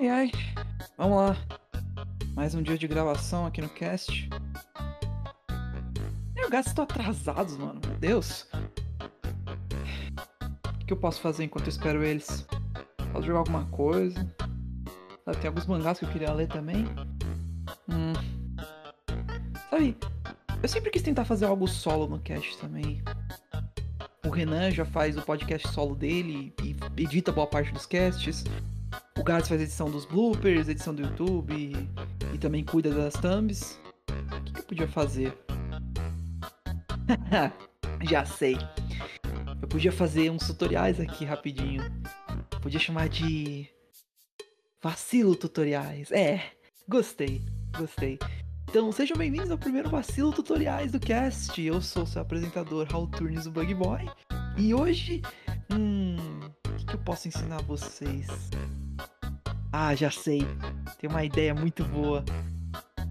Ai ai, vamos lá. Mais um dia de gravação aqui no cast. Eu gasto atrasados, mano. Meu Deus. O que eu posso fazer enquanto eu espero eles? Posso jogar alguma coisa? Ah, Tem alguns mangás que eu queria ler também. Hum. Sabe, eu sempre quis tentar fazer algo solo no cast também. O Renan já faz o podcast solo dele e edita boa parte dos casts. O Gats faz edição dos bloopers, edição do YouTube e, e também cuida das thumbs. O que, que eu podia fazer? já sei. Eu podia fazer uns tutoriais aqui rapidinho. Podia chamar de. Vacilo Tutoriais. É, gostei, gostei. Então sejam bem-vindos ao primeiro Vacilo Tutoriais do cast. Eu sou seu apresentador Raul Turnes, o Bug Boy. E hoje. Hum. O que, que eu posso ensinar vocês? Ah, já sei. Tem uma ideia muito boa.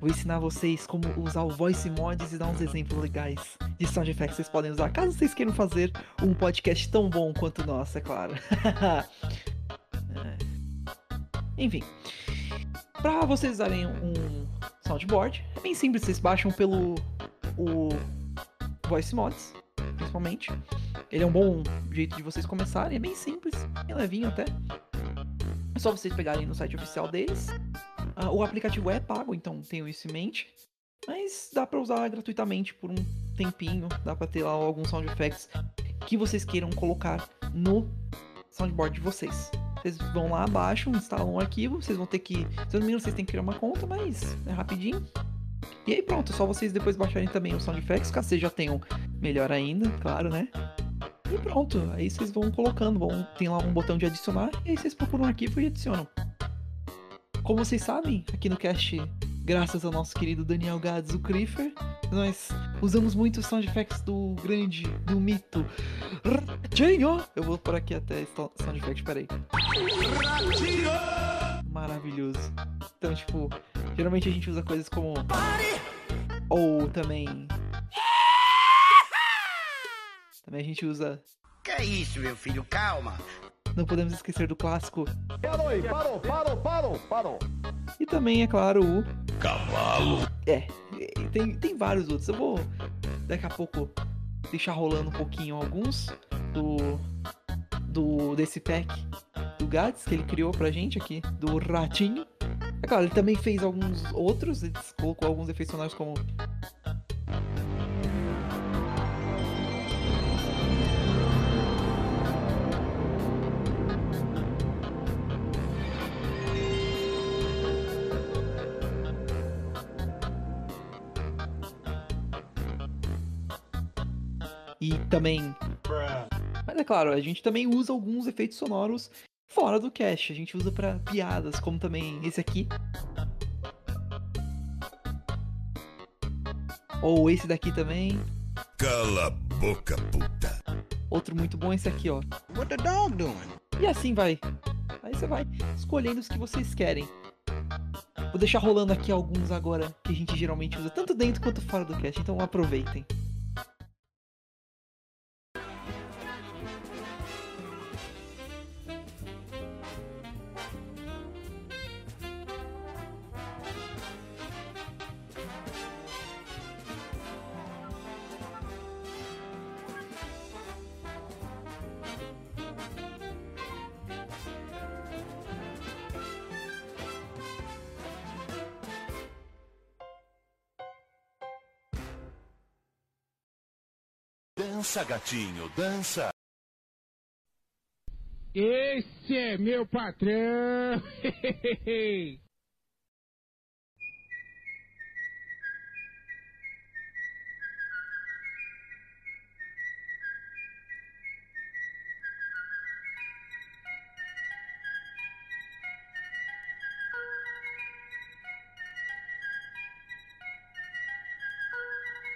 Vou ensinar vocês como usar o Voice Mods e dar uns exemplos legais de sound effects que vocês podem usar, caso vocês queiram fazer um podcast tão bom quanto o nosso, é claro. É. Enfim, para vocês usarem um soundboard, é bem simples, vocês baixam pelo o Voice Mods, principalmente. Ele é um bom jeito de vocês começarem, é bem simples, bem levinho até. É só vocês pegarem no site oficial deles. Ah, o aplicativo é pago, então tenham isso em mente. Mas dá pra usar gratuitamente por um tempinho. Dá pra ter lá alguns sound effects que vocês queiram colocar no soundboard de vocês. Vocês vão lá abaixo, instalam um arquivo. Vocês vão ter que. Se eu não me engano, vocês têm que criar uma conta, mas é rapidinho. E aí pronto, é só vocês depois baixarem também os sound effects, caso vocês já tenham melhor ainda, claro, né? E pronto, aí vocês vão colocando, vão, tem lá um botão de adicionar, e aí vocês procuram um arquivo e adicionam. Como vocês sabem, aqui no cast, graças ao nosso querido Daniel Gads, o Creeper, nós usamos muito os sound effects do grande, do mito Ratinho! Eu vou por aqui até sound effect, peraí. Maravilhoso. Então, tipo, geralmente a gente usa coisas como. Ou também. Também a gente usa. Que é isso, meu filho? Calma. Não podemos esquecer do clássico. Parou aí, parou, parou, parou, parou. E também, é claro, o. Cavalo. É, tem, tem vários outros. Eu vou daqui a pouco deixar rolando um pouquinho alguns do. do desse pack do Gats que ele criou pra gente aqui, do Ratinho. É claro, ele também fez alguns outros, ele colocou alguns efeitos sonoros como. E também. Mas é claro, a gente também usa alguns efeitos sonoros fora do cache. A gente usa pra piadas, como também esse aqui. Ou esse daqui também. Cala a boca, puta. Outro muito bom, esse aqui, ó. What the dog doing? E assim vai. Aí você vai escolhendo os que vocês querem. Vou deixar rolando aqui alguns agora que a gente geralmente usa, tanto dentro quanto fora do cast, então aproveitem. Dança, gatinho, dança. Esse é meu patrão.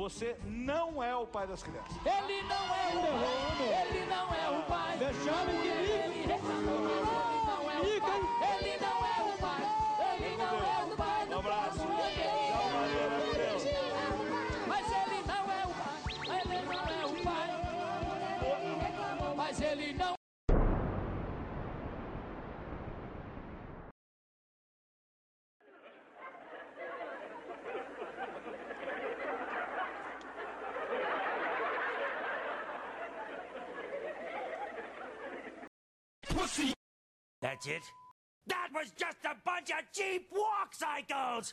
Você não é o pai das crianças. Ele não é o dono. Ele não é o pai. Ele reclamou, mas ele não é o pai. Ele não That's it? That was just a bunch of cheap walk cycles!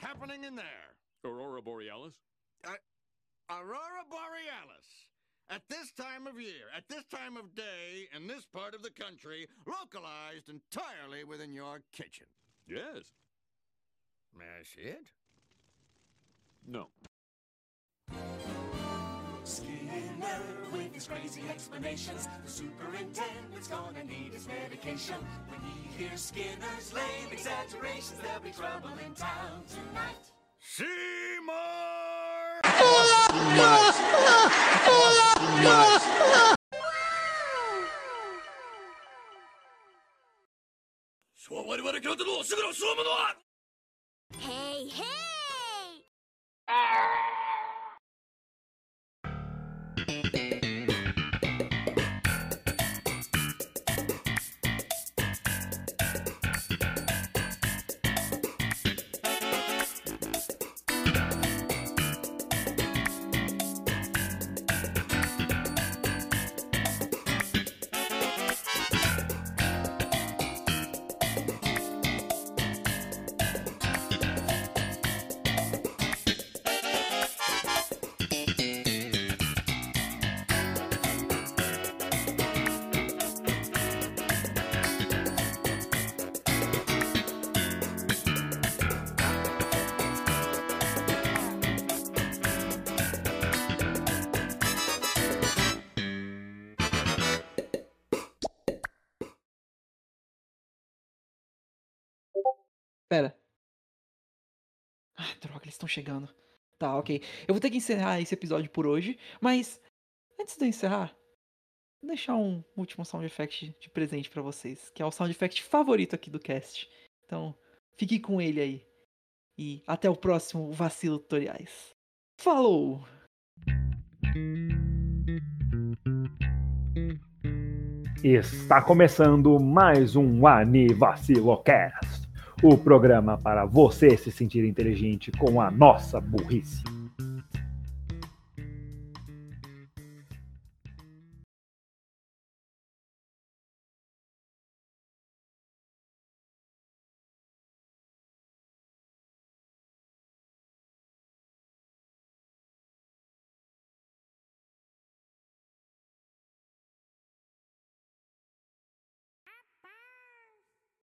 happening in there? Aurora Borealis? Aurora Borealis. At this time of year, at this time of day, in this part of the country, localized entirely within your kitchen. Yes. May I see it? No. Skinner with his crazy explanations. The superintendent's gonna need his medication. When he hears Skinner's lame exaggerations, there'll be trouble in town tonight. Seymour! Pera. Ah, droga, eles estão chegando. Tá, ok. Eu vou ter que encerrar esse episódio por hoje, mas antes de eu encerrar, vou deixar um último sound effect de presente pra vocês, que é o sound effect favorito aqui do cast. Então, fique com ele aí. E até o próximo Vacilo Tutoriais. Falou! Está começando mais um Anivacilocast, o programa para você se sentir inteligente com a nossa burrice.